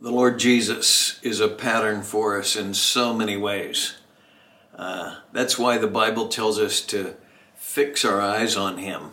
The Lord Jesus is a pattern for us in so many ways. Uh, that's why the Bible tells us to fix our eyes on Him.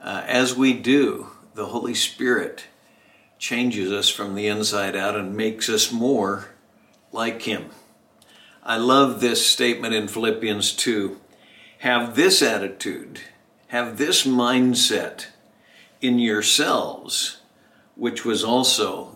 Uh, as we do, the Holy Spirit changes us from the inside out and makes us more like Him. I love this statement in Philippians 2. Have this attitude, have this mindset in yourselves, which was also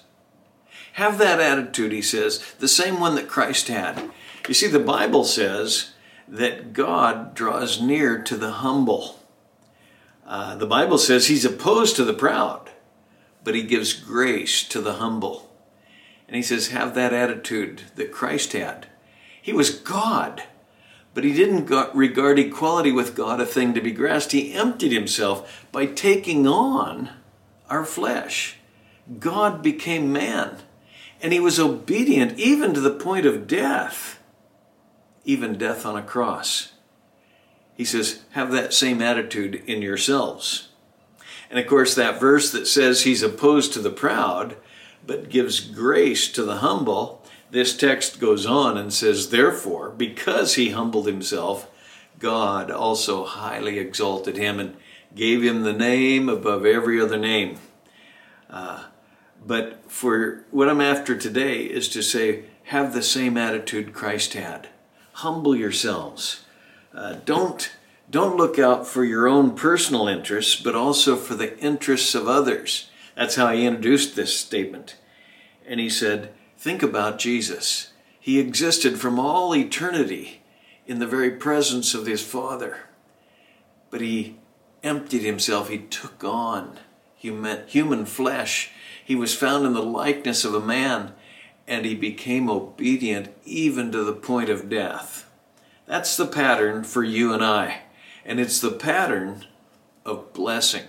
Have that attitude, he says, the same one that Christ had. You see, the Bible says that God draws near to the humble. Uh, the Bible says he's opposed to the proud, but he gives grace to the humble. And he says, have that attitude that Christ had. He was God, but he didn't regard equality with God a thing to be grasped. He emptied himself by taking on our flesh. God became man and he was obedient even to the point of death, even death on a cross. He says, have that same attitude in yourselves. And of course, that verse that says he's opposed to the proud, but gives grace to the humble, this text goes on and says, Therefore, because he humbled himself, God also highly exalted him and gave him the name above every other name. Uh, but for what I'm after today is to say, have the same attitude Christ had. Humble yourselves. Uh, don't don't look out for your own personal interests, but also for the interests of others. That's how he introduced this statement. And he said, Think about Jesus. He existed from all eternity in the very presence of his Father. But he emptied himself, he took on human, human flesh he was found in the likeness of a man, and he became obedient even to the point of death. That's the pattern for you and I, and it's the pattern of blessing.